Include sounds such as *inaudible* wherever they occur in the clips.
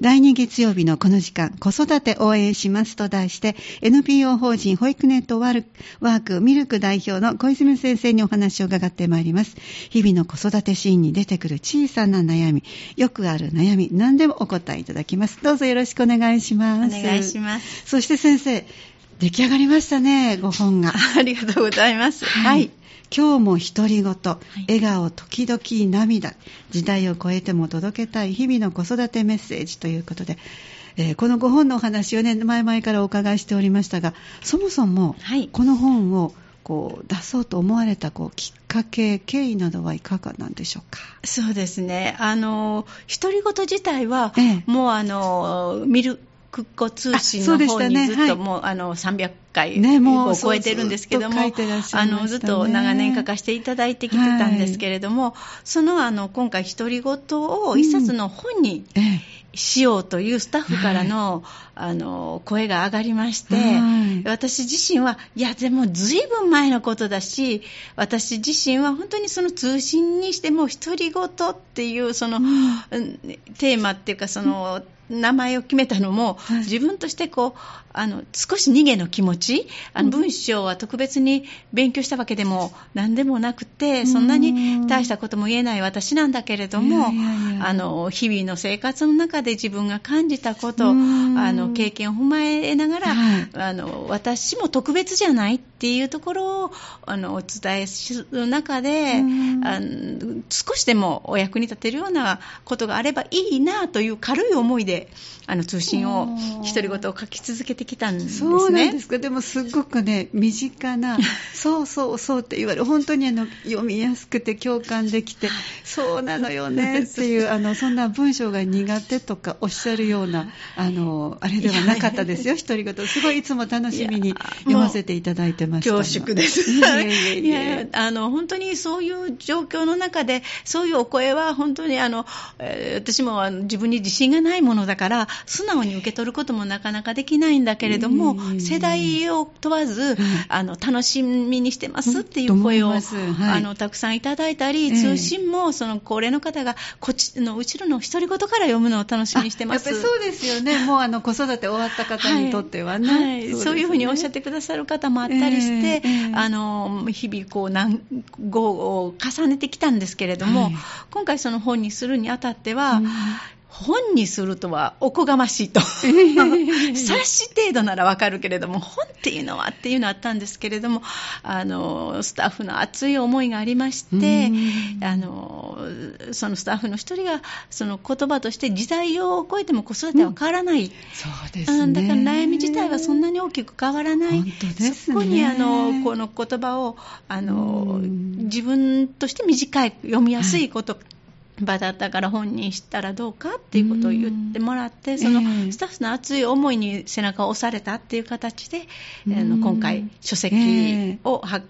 第2月曜日のこの時間、子育て応援しますと題して、NPO 法人保育ネットワークミルク代表の小泉先生にお話を伺ってまいります。日々の子育てシーンに出てくる小さな悩み、よくある悩み、何でもお答えいただきます。どうぞよろしくお願いします。お願いします。そして先生、出来上がりましたね、ご本が。*laughs* ありがとうございます。はい、はい今日も独り言、笑顔時々涙、時代を超えても届けたい日々の子育てメッセージということで、えー、このご本のお話をね、前々からお伺いしておりましたが、そもそも、この本をこう出そうと思われたこうきっかけ、経緯などはいかがなんでしょうか？そうですね。あの、独り言自体は、ええ、もうあの、見る、クッコ通信の方にずっともう、あの300回を超えてるんですけども、あのずっと長年書かせていただいてきてたんですけれども、そのあの今回独り言を一冊の本に、しようというスタッフからのはい、あの声が上がりまして、はい、私自身は、いや、でもずいぶん前のことだし、私自身は本当にその通信にしても、独り言っていうその、うん、テーマっていうか、その、名前を決めたのも、はい、自分としてこうあの少し逃げの気持ちあの文章は特別に勉強したわけでも何でもなくて、そんなに大したことも言えない私なんだけれども、あの日々の生活の中で自分が感じたこと、あの経験を踏まえながら、はい、あの私も特別じゃないっていうところをあのお伝えする中で、あの少しでもお役に立てるようなことがあればいいなという軽い思いであの通信を独り言を書き続けてきたんですね。そうなんですか。でもすごくね、*laughs* 身近な、そうそうそうって言われる、本当にあの読みやすくて共感できて、そうなのよねっていう、あの、そんな文章が苦手とかおっしゃるような、あの、あれではなかったですよ、独り言。すごいいつも楽しみに読ませていただいてました。恐縮です。いやいやいやあの、本当にそういう状況の中で、そういうお声は本当にあの、えー、私も自分に自信がないものだから、素直に受け取ることもなかなかできないんだけれども、世代を問わず、あの楽しみにしてますっていう声を、はい、あのたくさんいただいたり、通信もその高齢の方がこっちの後ろの独り言から読むのを楽しみにしてます。やっぱりそうですよね。*laughs* もうあの子育て終わった方にとってはね。はい。はい、そう、ね,、いうふうにおっしゃってくださる方もあったりして、えーえー、あの日々こう何語を重ねてきたんですけれども、今回その本にするにあたっては、うん本にするとはおこがましいと。*laughs* 冊子程度ならわかるけれども本っていうのはっていうのはあったんですけれどもあのスタッフの熱い思いがありましてあのそのスタッフの一人がその言葉として時代を超えても子育ては変わらない、うん、そうですね、だから悩み自体はそんなに大きく変わらない、ね、そこにあのこの言葉をあの自分として短い読みやすいこと、はい場だったから本にしたらどうかっていうことを言ってもらって、そのスタッフの熱い思いに背中を押されたっていう形で、あの今回書籍を発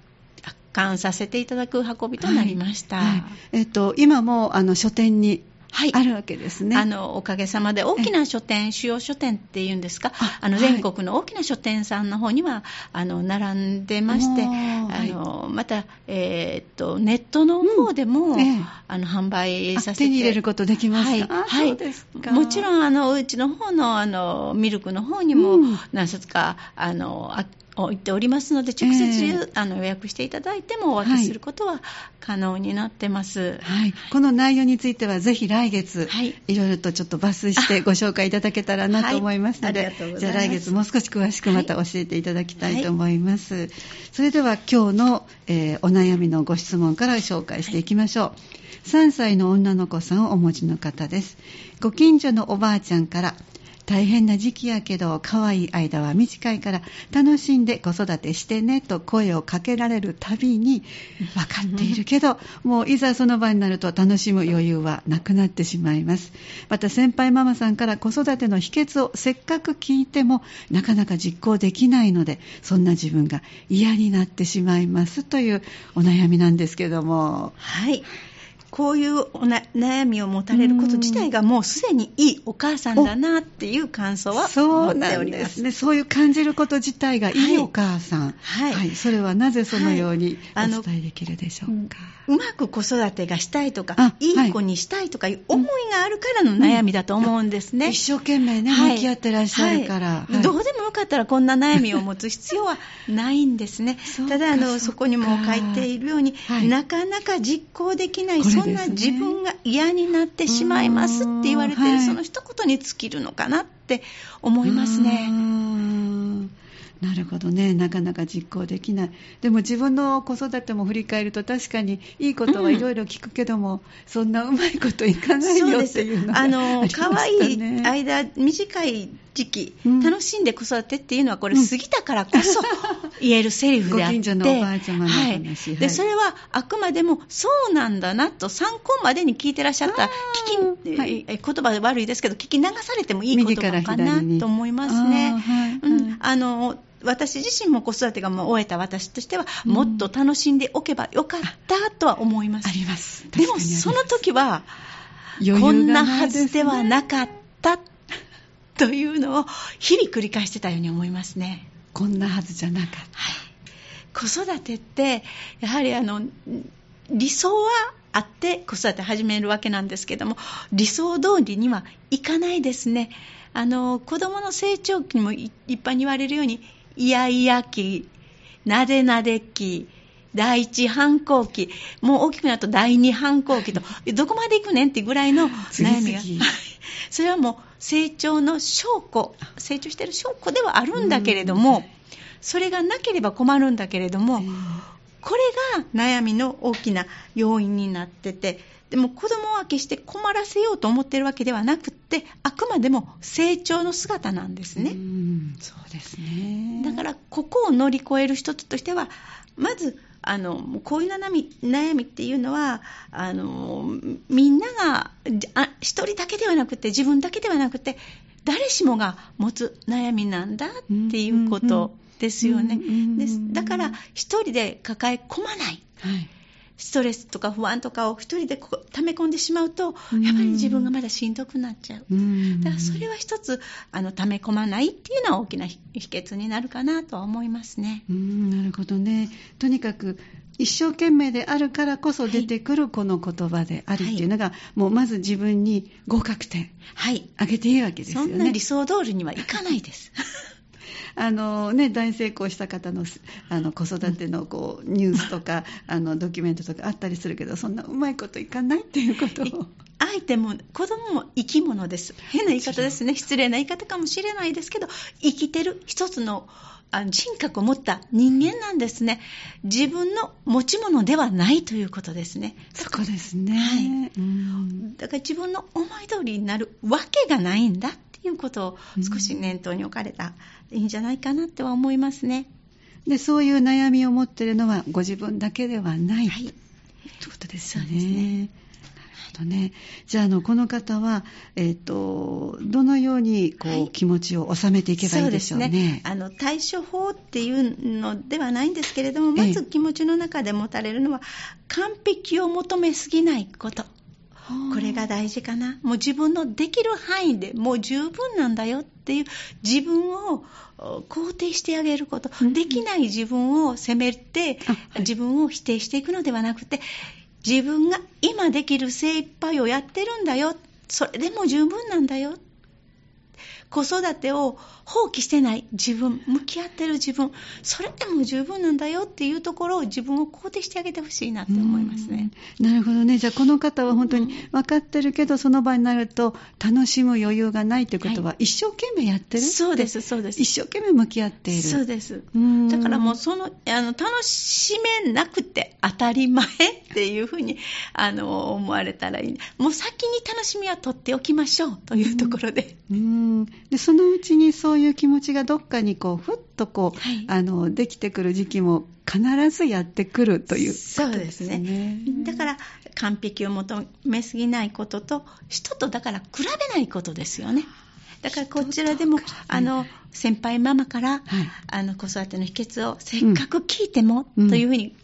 刊させていただく運びとなりました。はい。はい、えっと、今もあの書店にはい、あるわけですね。あのおかげさまで大きな書店、主要書店っていうんですか、あの全国の大きな書店さんの方にはあの並んでまして、あのまた、えー、っとネットの方でも、うんええ、あの販売させて。手に入れることできますはい、はい、もちろんあのうちの方のあのミルクの方にも何冊か、うん、あのあ置いておりますので直接、えー、あの予約していただいてもお分けすることは可能になってます、はい、この内容についてはぜひ来月、はい、いろいろとちょっと抜粋してご紹介いただけたらなと思いますので、はい、じゃあ来月もう少し詳しくまた教えていただきたいと思います、はい、それでは今日の、えー、お悩みのご質問から紹介していきましょう、3歳の女の子さんをお持ちの方です。ご近所のおばあちゃんから大変な時期やけど可愛い間は短いから楽しんで子育てしてねと声をかけられるたびに分かっているけどもういざその場になると楽しむ余裕はなくなってしまいます。また先輩ママさんから子育ての秘訣をせっかく聞いてもなかなか実行できないのでそんな自分が嫌になってしまいますというお悩みなんですけども。はい。こういう悩みを持たれること自体がもうすでにいいお母さんだなっていう感想は持っております。ね。そういう感じること自体がいいお母さん。はい。はい、それはなぜそのようにお伝えできるでしょうか？うまく子育てがしたいとか、いい子にしたいとかいう思いがあるからの悩みだと思うんですね。うん、一生懸命ね、向き合ってらっしゃるから、どうでもよかったらこんな悩みを持つ必要はないんですね。*laughs* ただあの、そこにも書いているように、なかなか実行できない、そんな自分が嫌になってしまいますって言われてい。る、その一言に尽きるのかなって思いますね。なるほどね、なかなか実行できない。でも自分の子育ても振り返ると確かにいいことはいろいろ聞くけども、うん、そんなうまいこといかないよっていうのがね、あの、可愛い間、短い時期、うん、楽しんで子育てっていうのはこれ過ぎたからこそ *laughs* 言えるセリフであって、ご近所のおばあちゃまの話、はい、でそれはあくまでもそうなんだなと参考までに聞いてらっしゃった聞き、はい、言葉悪いですけど聞き流されてもいい言葉かなと思いますね。うん、あの私自身も子育てがもう終えた私としては、うん、もっと楽しんでおけばよかったとは思います。あります。でもその時は、こんなはずではなかったというのを日々繰り返してたように思いますね。こんなはずじゃなかった。はい、子育てって、やはりあの、理想はあって子育て始めるわけなんですけども、理想通りにはいかないですね。あの、子供の成長期にも一般に言われるように、イヤイヤ期、なでなで期、第一反抗期、もう大きくなると第二反抗期と、どこまで行くねんっていうぐらいの悩みが。*laughs* それはもう成長の証拠、成長している証拠ではあるんだけれども、それがなければ困るんだけれども、これが悩みの大きな要因になってて、でも子供は決して困らせようと思ってるわけではなくって、あくまでも成長の姿なんですね。そうですね。だからここを乗り越える一つとしては、まずあのこういう悩み悩みっていうのはあのみんなが一人だけではなくて自分だけではなくて誰しもが持つ悩みなんだっていうことですよね。ですだから一人で抱え込まない。はいストレスとか不安とかを一人でこ溜め込んでしまうと、やっぱり自分がまだしんどくなっちゃう。だからそれは一つ、あの、溜め込まないっていうのは大きな秘訣になるかなとは思いますね。うん、なるほどね。とにかく、一生懸命であるからこそ出てくるこの言葉でありっていうのが、はい、もうまず自分に合格点、はい、上げていいわけですよね。そんな理想通りにはいかないです。あの、ね、大成功した方のあの子育てのこうニュースとかあのドキュメントとかあったりするけどそんなうまいこといかないっていうことを。相手も子供も生き物です。変な言い方ですね。失礼な言い方かもしれないですけど、生きてる一つの人格を持った人間なんですね。自分の持ち物ではないということですね。そこですね。はい。だから自分の思い通りになるわけがないんだっていうことを少し念頭に置かれたらいいんじゃないかなっては思いますね。でそういう悩みを持っているのはご自分だけではない、はい、ということですね。そうですねどね。じゃあ、あの、この方は、えっ、ー、と、どのように、こう、はい、気持ちを収めていけばいいでしょうね。ね。あの、対処法っていうのではないんですけれども、まず気持ちの中で持たれるのは、完璧を求めすぎないこと。これが大事かな。もう自分のできる範囲でもう十分なんだよっていう自分を肯定してあげること。できない自分を責めて、自分を否定していくのではなくて、自分が今できる精一杯をやってるんだよ。それでも十分なんだよ。子育てを放棄してない自分、向き合ってる自分、それでも十分なんだよっていうところを自分を肯定してあげてほしいなって思いますね。なるほどね。じゃあこの方は本当に分かってるけど、その場になると楽しむ余裕がないということは、一生懸命やってる、そうです、そうです。一生懸命向き合っている。そうです。だからもうその、あの、楽しめなくて当たり前っていうふうに、*laughs* あの、思われたらいい。もう先に楽しみは取っておきましょうというところで。うん。で、そのうちにそういう気持ちがどっかにこう、ふっとこう、はい、あの、できてくる時期も必ずやってくるというね。そうですね。だから、完璧を求めすぎないことと、人とだから比べないことですよね。だからこちらでも、あの、先輩ママから、はい、あの、子育ての秘訣をせっかく聞いても、うん、というふうに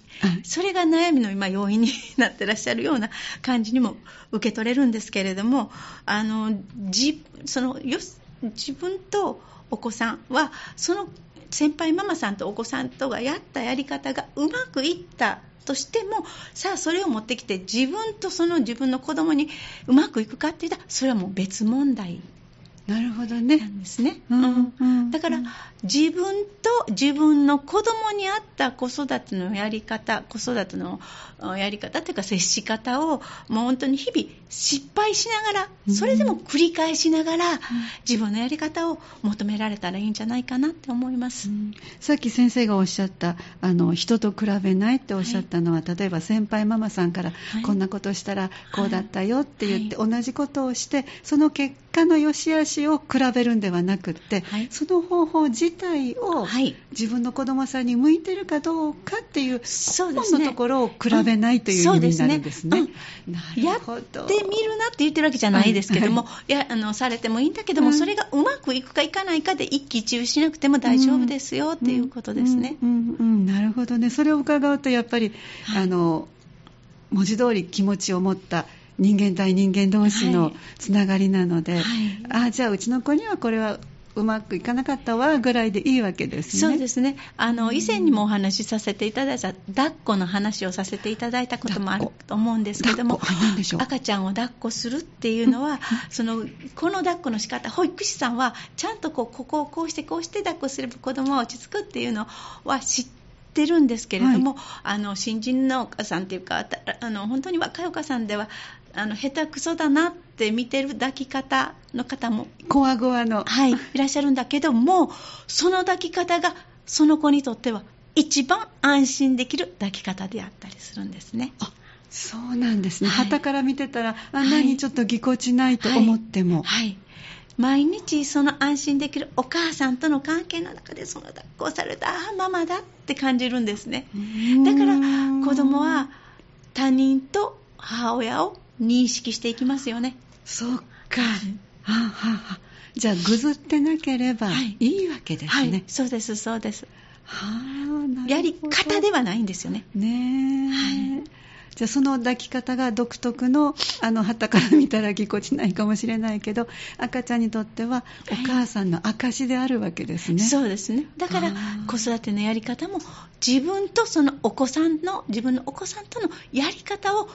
それが悩みの今要因になってらっしゃるような感じにも受け取れるんですけれどもあのじそのよ自分とお子さんはその先輩ママさんとお子さんとがやったやり方がうまくいったとしてもさあそれを持ってきて自分とその自分の子供にうまくいくかっていったらそれはもう別問題。なるほどね。なんですね。だから、自分と自分の子供に合った子育てのやり方、子育てのやり方というか接し方を、もう本当に日々失敗しながら、それでも繰り返しながら、自分のやり方を求められたらいいんじゃないかなって思います。さっき先生がおっしゃった、あの、人と比べないっておっしゃったのは、はい、例えば先輩ママさんから、はい、こんなことしたらこうだったよって言って、同じことをして、その結果の良し悪ししを比べるんではなくって、はい、その方法自体を自分の子供さんに向いてるかどうかっていう、そうですね、のところを比べないという意味になるんですね。やってみるなって言ってるわけじゃないですけども、はい、やあのされてもいいんだけども、うん、それがうまくいくかいかないかで一喜一憂しなくても大丈夫ですよっていうことですね。うん、うん、なるほどね。それを伺うとやっぱり、あの文字通り気持ちを持った人間対人間同士のつながりなので、はい。ああじゃあうちの子にはこれはうまくいかなかったわぐらいでいいわけですね。そうですね。あの以前にもお話しさせていただいた抱っこの話をさせていただいたこともあると思うんですけども、赤ちゃんを抱っこするっていうのは、そのこの抱っこの仕方、保育士さんはちゃんとこうここをこうしてこうして抱っこすれば子供は落ち着くっていうのは知ってってるんですけれども、はい、あの新人のお母さんというかあの本当に若いお母さんではあの下手くそだなって見てる抱き方の方もこわごわの、はい、いらっしゃるんだけどもその抱き方がその子にとっては一番安心できる抱き方であったりするんですね。あそうなんですね。はた、から見てたら、あんなにちょっとぎこちないと思っても。はい、はい毎日その安心できるお母さんとの関係の中でその抱っこされたああママだって感じるんですねだから子供は他人と母親を認識していきますよね。そっか、はあはあ、じゃあぐずってなければい。いわけですね、はい。はい、そうですそうです。はあ、やり方ではないんですよね。ねえ、はい。じゃあその抱き方が独特のあの旗から見たらぎこちないかもしれないけど赤ちゃんにとってはお母さんの証であるわけですね、はい、そうですね。だから子育てのやり方も自分とそのお子さんの自分のお子さんとのやり方を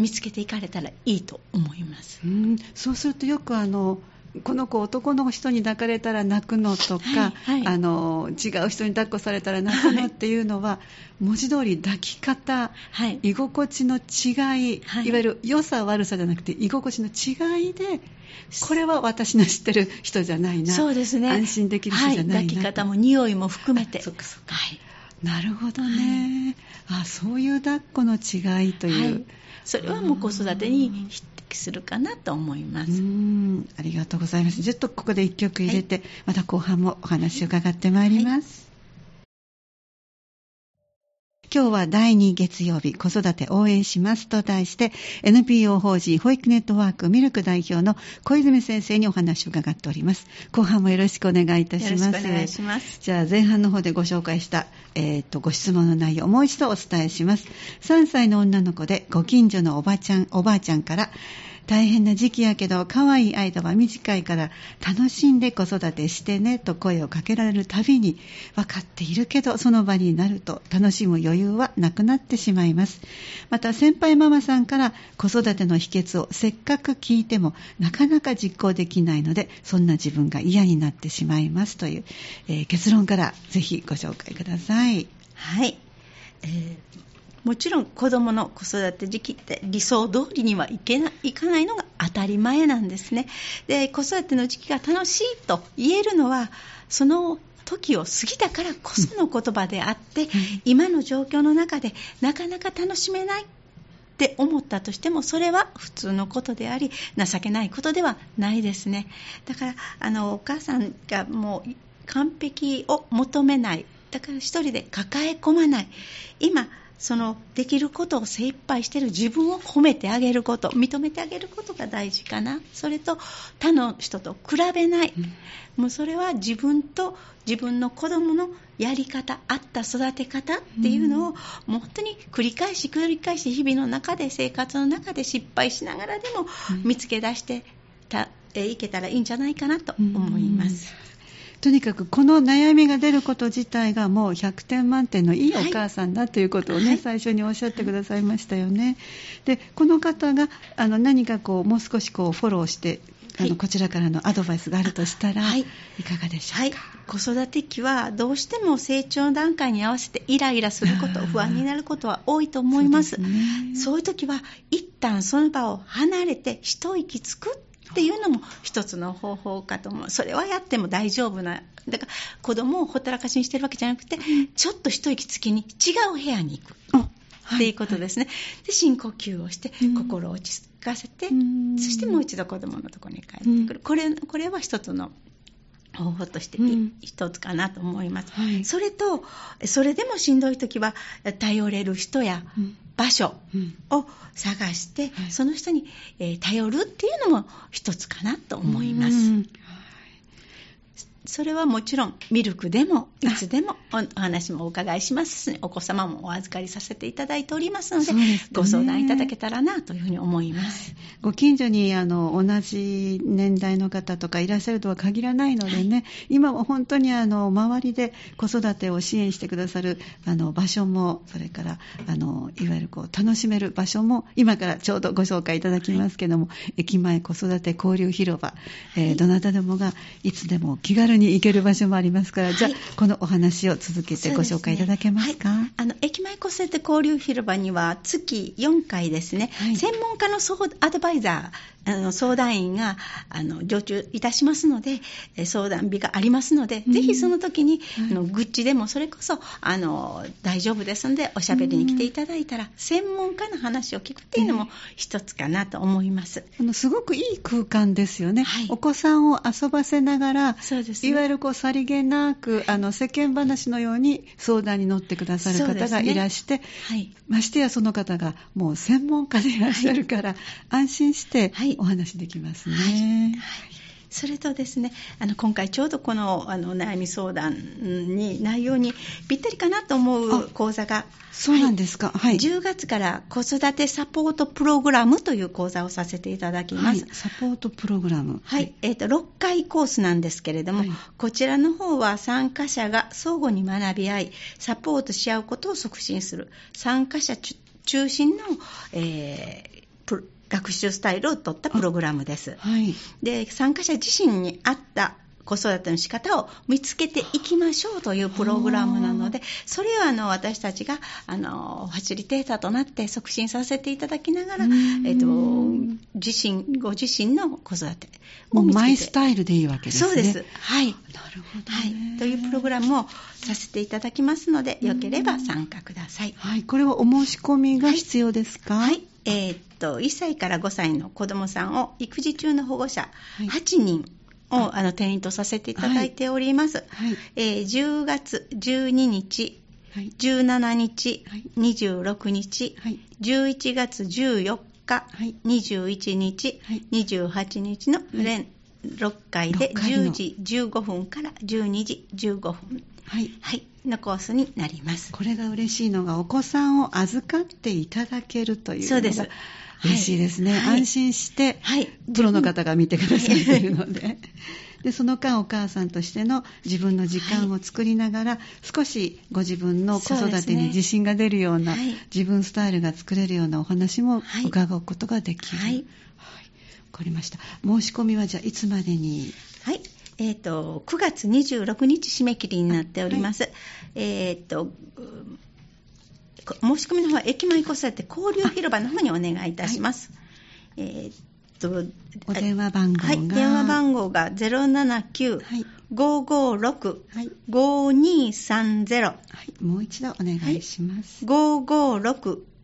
見つけていかれたらいいと思います。うん。そうするとよくあのこの子男の人に抱かれたら泣くのとか、はいはい、あの違う人に抱っこされたら泣くのっていうのは、はい、文字通り抱き方、居心地の違い、い、わゆる良さ悪さじゃなくて居心地の違いでこれは私の知ってる人じゃないな。そうですね。安心できる人じゃないな、抱き方も匂いも含めて。そっかそっか、なるほどね、あそういう抱っこの違いという、それはもう子育てに匹敵するかなと思います。うん。ありがとうございます。ちょっとここで1曲入れて、はい、また後半もお話を伺ってまいります、はい今日は第2月曜日子育て応援しますと題して NPO 法人保育ネットワークミルク代表の小泉先生にお話を伺っております。後半もよろしくお願いいたします。よろしくお願いします。じゃあ前半の方でご紹介した、えー、とご質問の内容をもう一度お伝えします。3歳の女の子でご近所のおばちゃん、おばあちゃんから大変な時期やけど可愛い間は短いから楽しんで子育てしてねと声をかけられるたびに分かっているけどその場になると楽しむ余裕はなくなってしまいます。また先輩ママさんから子育ての秘訣をせっかく聞いてもなかなか実行できないのでそんな自分が嫌になってしまいます。という、えー、結論からぜひご紹介ください。はい、えーもちろん子どもの子育て時期って理想通りにはいけないかないのが当たり前なんですね。で子育ての時期が楽しいと言えるのはその時を過ぎたからこその言葉であって、うん、今の状況の中でなかなか楽しめないって思ったとしてもそれは普通のことであり情けないことではないですね。だからあのお母さんがもう完璧を求めない。だから一人で抱え込まない。今そのできることを精一杯している自分を褒めてあげること認めてあげることが大事かな。それと他の人と比べない、うん、もうそれは自分と自分の子供のやり方あった育て方っていうのを、もう本当に繰り返し繰り返し日々の中で生活の中で失敗しながらでも見つけ出してた、えいけたらいいんじゃないかなと思います。とにかくこの悩みが出ること自体がもう100点満点のいいお母さんだということをね、はい、最初におっしゃってくださいましたよね。でこの方があの何かこうもう少しこうフォローしてあのこちらからのアドバイスがあるとしたら、はい、いかがでしょうか、はい、子育て期はどうしても成長段階に合わせてイライラすること不安になることは多いと思います。そう、ね,、そういう時は一旦その場を離れて一息つくっていうのも一つの方法かと思う。それはやっても大丈夫な。だから子供をほったらかしにしてるわけじゃなくて、ちょっと一息つきに違う部屋に行く。っていうことですね。はい、で、深呼吸をして、心を落ち着かせて、そしてもう一度子供のところに帰ってくる。これ、これは一つの方法として一つかなと思います、うんはい、それとそれでもしんどい時は頼れる人や場所を探して、うんその人に、え頼るっていうのも一つかなと思います。うんそれはもちろんミルクでもいつでもお話もお伺いしますし、お子様もお預かりさせていただいておりますので、ね、ご相談いただけたらなというふうに思います、はい、ご近所にあの同じ年代の方とかいらっしゃるとは限らないのでね、はい、今は本当にあの周りで子育てを支援してくださるあの場所もそれからあのいわゆるこう楽しめる場所も今からちょうどご紹介いただきますけども、はい、駅前子育て交流広場、えー、どなたでもがいつでも気軽にに行ける場所もありますから、はい、じゃあ、このお話を続けてご紹介いただけますか？すね。はい、あの駅前子育て交流広場には月4回ですね、はい、専門家のアドバイザー、あの相談員があの常駐いたしますので、相談日がありますので、うん、ぜひその時に、はい、あの愚痴でもそれこそあの大丈夫ですので、おしゃべりに来ていただいたら、うん、専門家の話を聞くっていうのも一つかなと思います。あのすごくいい空間ですよね、はい、お子さんを遊ばせながら、そうです、ね、いわゆるこうさりげなくあの世間話のように相談に乗ってくださる方がいらして、ねはい、ましてやその方がもう専門家でいらっしゃるから、安心して、はい。お話できますね。はいそれとですね、あの今回ちょうどこのあの悩み相談に内容にぴったりかなと思う講座が、そうなんですか、はい、10月から子育てサポートプログラムという講座をさせていただきます。はい、サポートプログラム。はい、えっ、ー、と6回コースなんですけれども、はい、こちらの方は参加者が相互に学び合い、サポートし合うことを促進する。参加者中心の、えー、学習スタイルを取ったプログラムです。はい、で参加者自身に合った子育ての仕方を見つけていきましょうというプログラムなので、それをあの私たちがあのファシリテーターとなって促進させていただきながら、えっと、自身、ご自身の子育てをマイスタイルでいいわけですね。そうです。はい。なるほど、はい。というプログラムをさせていただきますので、よければ参加ください。はい。これはお申し込みが必要ですか？はい。えー、っと、1歳から5歳の子供さんを育児中の保護者8人を、あの定員とさせていただいております。はい、えー、10月12日、はい、17日、はい、26日、はい、11月14日、はい、21日、はい、28日の連、6回で10時15分から12時15分。はい、はい、のコースになります。これが嬉しいのが、お子さんを預かっていただけるというそうです。嬉しいですね。はい、安心して、はい、プロの方が見てくださっているので。*laughs* でその間お母さんとしての自分の時間を作りながら、はい、少しご自分の子育てに自信が出るような、ね、自分スタイルが作れるようなお話も伺うことができる。はい、はい、分かりました。申し込みはじゃあいつまでに？はい。えっ、ー、と、9月26日締め切りになっております。はい、えっ、ー、と、申し込みの方は駅前子育て交流広場の方にお願いいたします。はい、えっ、と、お電話番号が、はい、電話番号が079-556-5230、はい、もう一度お願いします。はい、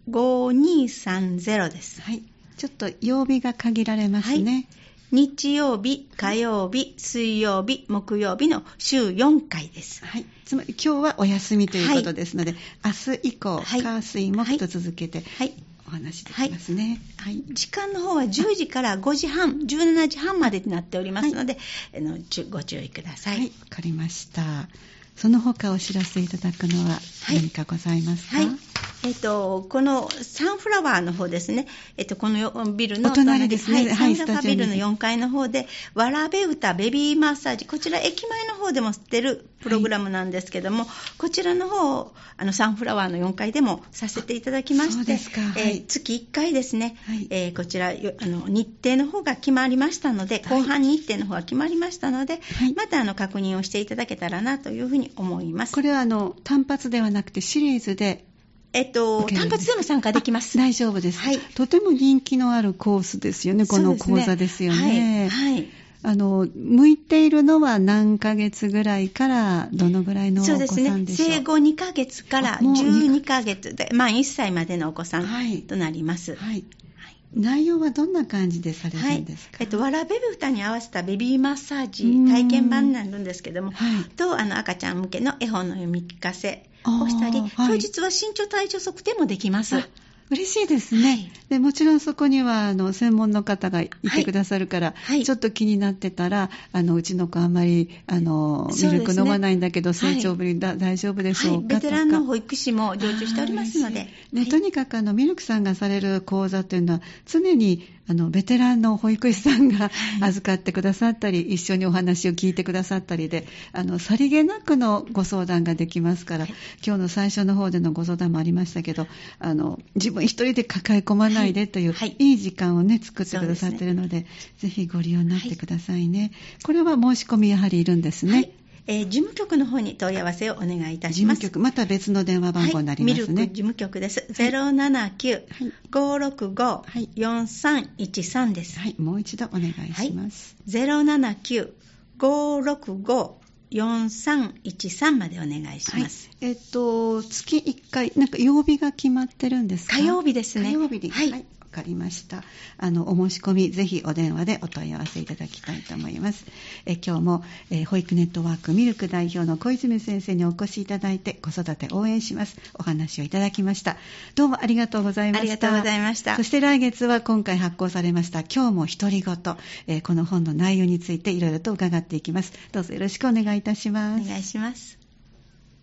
556-5230です。はい。ちょっと曜日が限られますね。日曜日、火曜日、水曜日、木曜日の週4回です。はい。つまり今日はお休みということですので、はい、明日以降、はい、火水木と続けて、はい、お話できますね、はい、はい、時間の方は10時から5時半、17時半までになっておりますので、はい、のご注意ください。はい、わかりました。その他お知らせいただくのは何かございますか、はいえっ、ー、と、このサンフラワーの方ですね、えっ、ー、と、このビルの隣ですね、はい、サンフラワービルの4階の方で、わらべ歌ベビーマッサージ、こちら駅前の方でも吸ってるプログラムなんですけども、はい、こちらの方あのサンフラワーの4階でもさせていただきまして、はい、えー、月1回ですね、はい、えー、こちらあの日程の方が決まりましたので、後半日程の方が決まりましたので、またあの確認をしていただけたらなというふうに思います。これはあの単発ではなくてシリーズでえっと、単発でも参加できます。大丈夫です。はい。とても人気のあるコースですよね、この講座ですよね。はい。はいあの、向いているのは何ヶ月ぐらいからどのぐらいのお子さんでしそうですね。生後2ヶ月から12ヶ月で、まあ1歳までのお子さんとなります。はい。はい、内容はどんな感じでされるんですか、はい、えっと、わらベビーに合わせたベビーマッサージ体験版になるんですけども、はい、と、あの、赤ちゃん向けの絵本の読み聞かせをしたり、当日は身長体重測定もできます。嬉しいですね、はい、でもちろんそこにはあの専門の方がいてくださるから、はい、ちょっと気になってたらあのうちの子あんまりあの、ミルク飲まないんだけど成長ぶりだ、大丈夫でしょうか、ベテランの保育士も常駐しておりますので、ね、とにかくあのミルクさんがされる講座というのは常にあのベテランの保育士さんが預かってくださったり、一緒にお話を聞いてくださったりで、あのさりげなくのご相談ができますから、はい、今日の最初の方でのご相談もありましたけど、あの自分一人で抱え込まないでという、はい、い。い時間をね、作ってくださっているので、ぜひご利用になってくださいね。これは申し込みやはりいるんですね。えー、事務局の方に問い合わせをお願いいたします。事務局、また別の電話番号になりますね。はい、ミルク事務局です。079-565-4313です。はい、もう一度お願いします。はい、079-565-4313までお願いします。はい、えっ、と、月1回、なんか曜日が決まってるんですか？火曜日ですね。火曜日に。はい、はいかりました。あの、お申し込み、ぜひお電話でお問い合わせいただきたいと思います。え今日も、え保育ネットワークミルク代表の小泉先生にお越しいただいて、子育て応援します。お話をいただきました。どうもありがとうございました。ありがとうございました。そして来月は今回発行されました、今日も独り言、えこの本の内容についていろいろと伺っていきます。どうぞよろしくお願いいたします。お願いします。